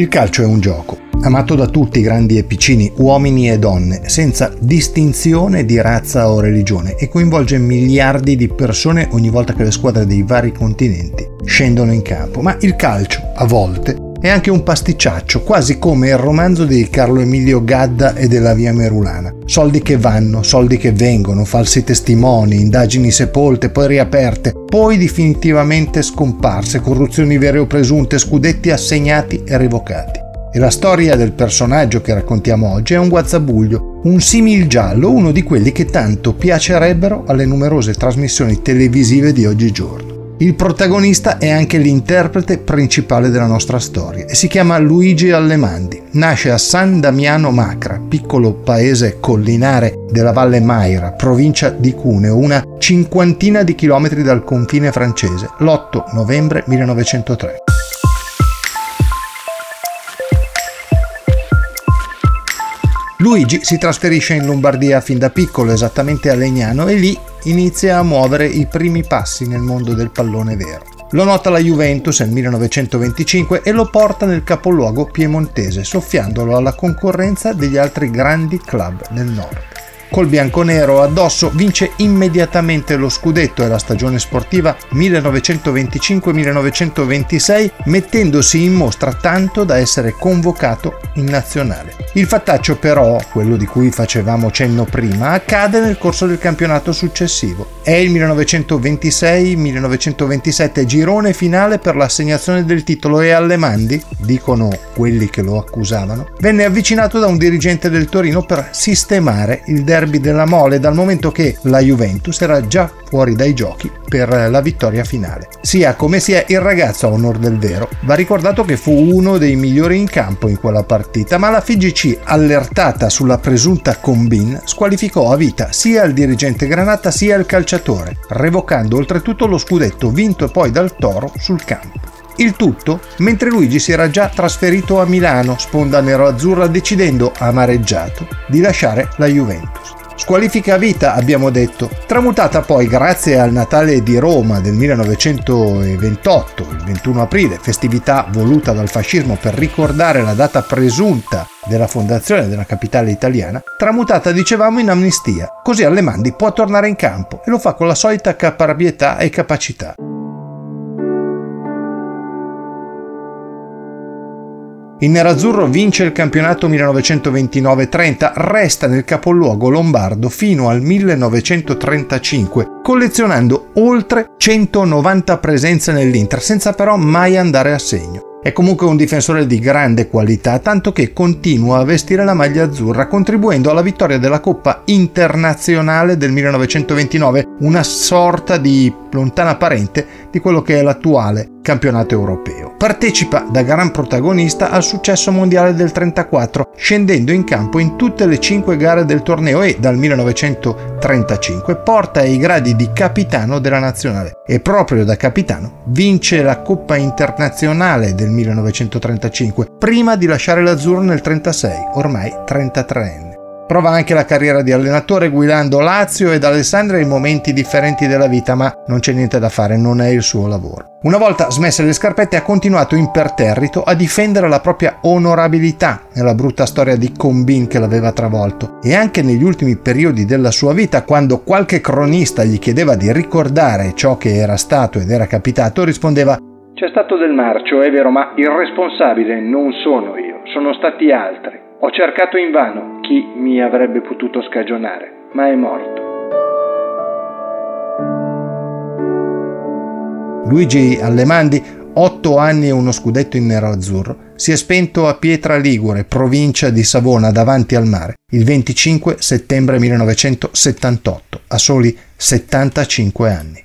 Il calcio è un gioco, amato da tutti, grandi e piccini, uomini e donne, senza distinzione di razza o religione e coinvolge miliardi di persone ogni volta che le squadre dei vari continenti scendono in campo. Ma il calcio, a volte, è anche un pasticciaccio, quasi come il romanzo di Carlo Emilio Gadda e della Via Merulana. Soldi che vanno, soldi che vengono, falsi testimoni, indagini sepolte, poi riaperte, poi definitivamente scomparse, corruzioni vere o presunte, scudetti assegnati e revocati. E la storia del personaggio che raccontiamo oggi è un guazzabuglio, un simil giallo, uno di quelli che tanto piacerebbero alle numerose trasmissioni televisive di oggigiorno. Il protagonista è anche l'interprete principale della nostra storia e si chiama Luigi Allemandi. Nasce a San Damiano Macra, piccolo paese collinare della Valle Maira, provincia di Cuneo, una cinquantina di chilometri dal confine francese, l'8 novembre 1903. Luigi si trasferisce in Lombardia fin da piccolo, esattamente a Legnano, e lì inizia a muovere i primi passi nel mondo del pallone vero. Lo nota la Juventus nel 1925 e lo porta nel capoluogo piemontese, soffiandolo alla concorrenza degli altri grandi club del nord. Col bianconero addosso vince immediatamente lo scudetto e la stagione sportiva 1925-1926 mettendosi in mostra tanto da essere convocato in nazionale. Il fattaccio però, quello di cui facevamo cenno prima, accade nel corso del campionato successivo. È il 1926-1927 girone finale per l'assegnazione del titolo e Allemandi, dicono quelli che lo accusavano, venne avvicinato da un dirigente del Torino per sistemare il derby derby della Mole dal momento che la Juventus era già fuori dai giochi per la vittoria finale. Sia come sia, il ragazzo a onor del vero va ricordato che fu uno dei migliori in campo in quella partita, ma la FIGC, allertata sulla presunta combin, squalificò a vita sia il dirigente Granata sia il calciatore, revocando oltretutto lo scudetto vinto poi dal Toro sul campo. Il tutto mentre Luigi si era già trasferito a Milano, sponda nero-azzurra, decidendo, amareggiato, di lasciare la Juventus. Squalifica a vita, abbiamo detto, tramutata poi grazie al Natale di Roma del 1928, il 21 aprile, festività voluta dal fascismo per ricordare la data presunta della fondazione della capitale italiana, tramutata dicevamo in amnistia, così Allemandi può tornare in campo e lo fa con la solita caparbietà e capacità. Il nerazzurro vince il campionato 1929-30, resta nel capoluogo lombardo fino al 1935, collezionando oltre 190 presenze nell'Inter, senza però mai andare a segno. È comunque un difensore di grande qualità, tanto che continua a vestire la maglia azzurra, contribuendo alla vittoria della Coppa internazionale del 1929, una sorta di lontana parente di quello che è l'attuale campionato europeo. Partecipa da gran protagonista al successo mondiale del 34, scendendo in campo in tutte le cinque gare del torneo e dal 1935 porta i gradi di capitano della nazionale e proprio da capitano vince la Coppa internazionale del 1935 prima di lasciare l'azzurro nel 36, ormai 33enne. Prova anche la carriera di allenatore guidando Lazio ed Alessandria in momenti differenti della vita, ma non c'è niente da fare, non è il suo lavoro. Una volta smesse le scarpette ha continuato imperterrito a difendere la propria onorabilità nella brutta storia di Combin che l'aveva travolto e anche negli ultimi periodi della sua vita quando qualche cronista gli chiedeva di ricordare ciò che era stato ed era capitato rispondeva c'è stato del marcio, è vero, ma il responsabile non sono io, sono stati altri. Ho cercato invano chi mi avrebbe potuto scagionare, ma è morto. Luigi Allemandi otto anni e uno scudetto in nero-azzurro, si è spento a Pietra Ligure, provincia di Savona, davanti al mare, il 25 settembre 1978, a soli 75 anni.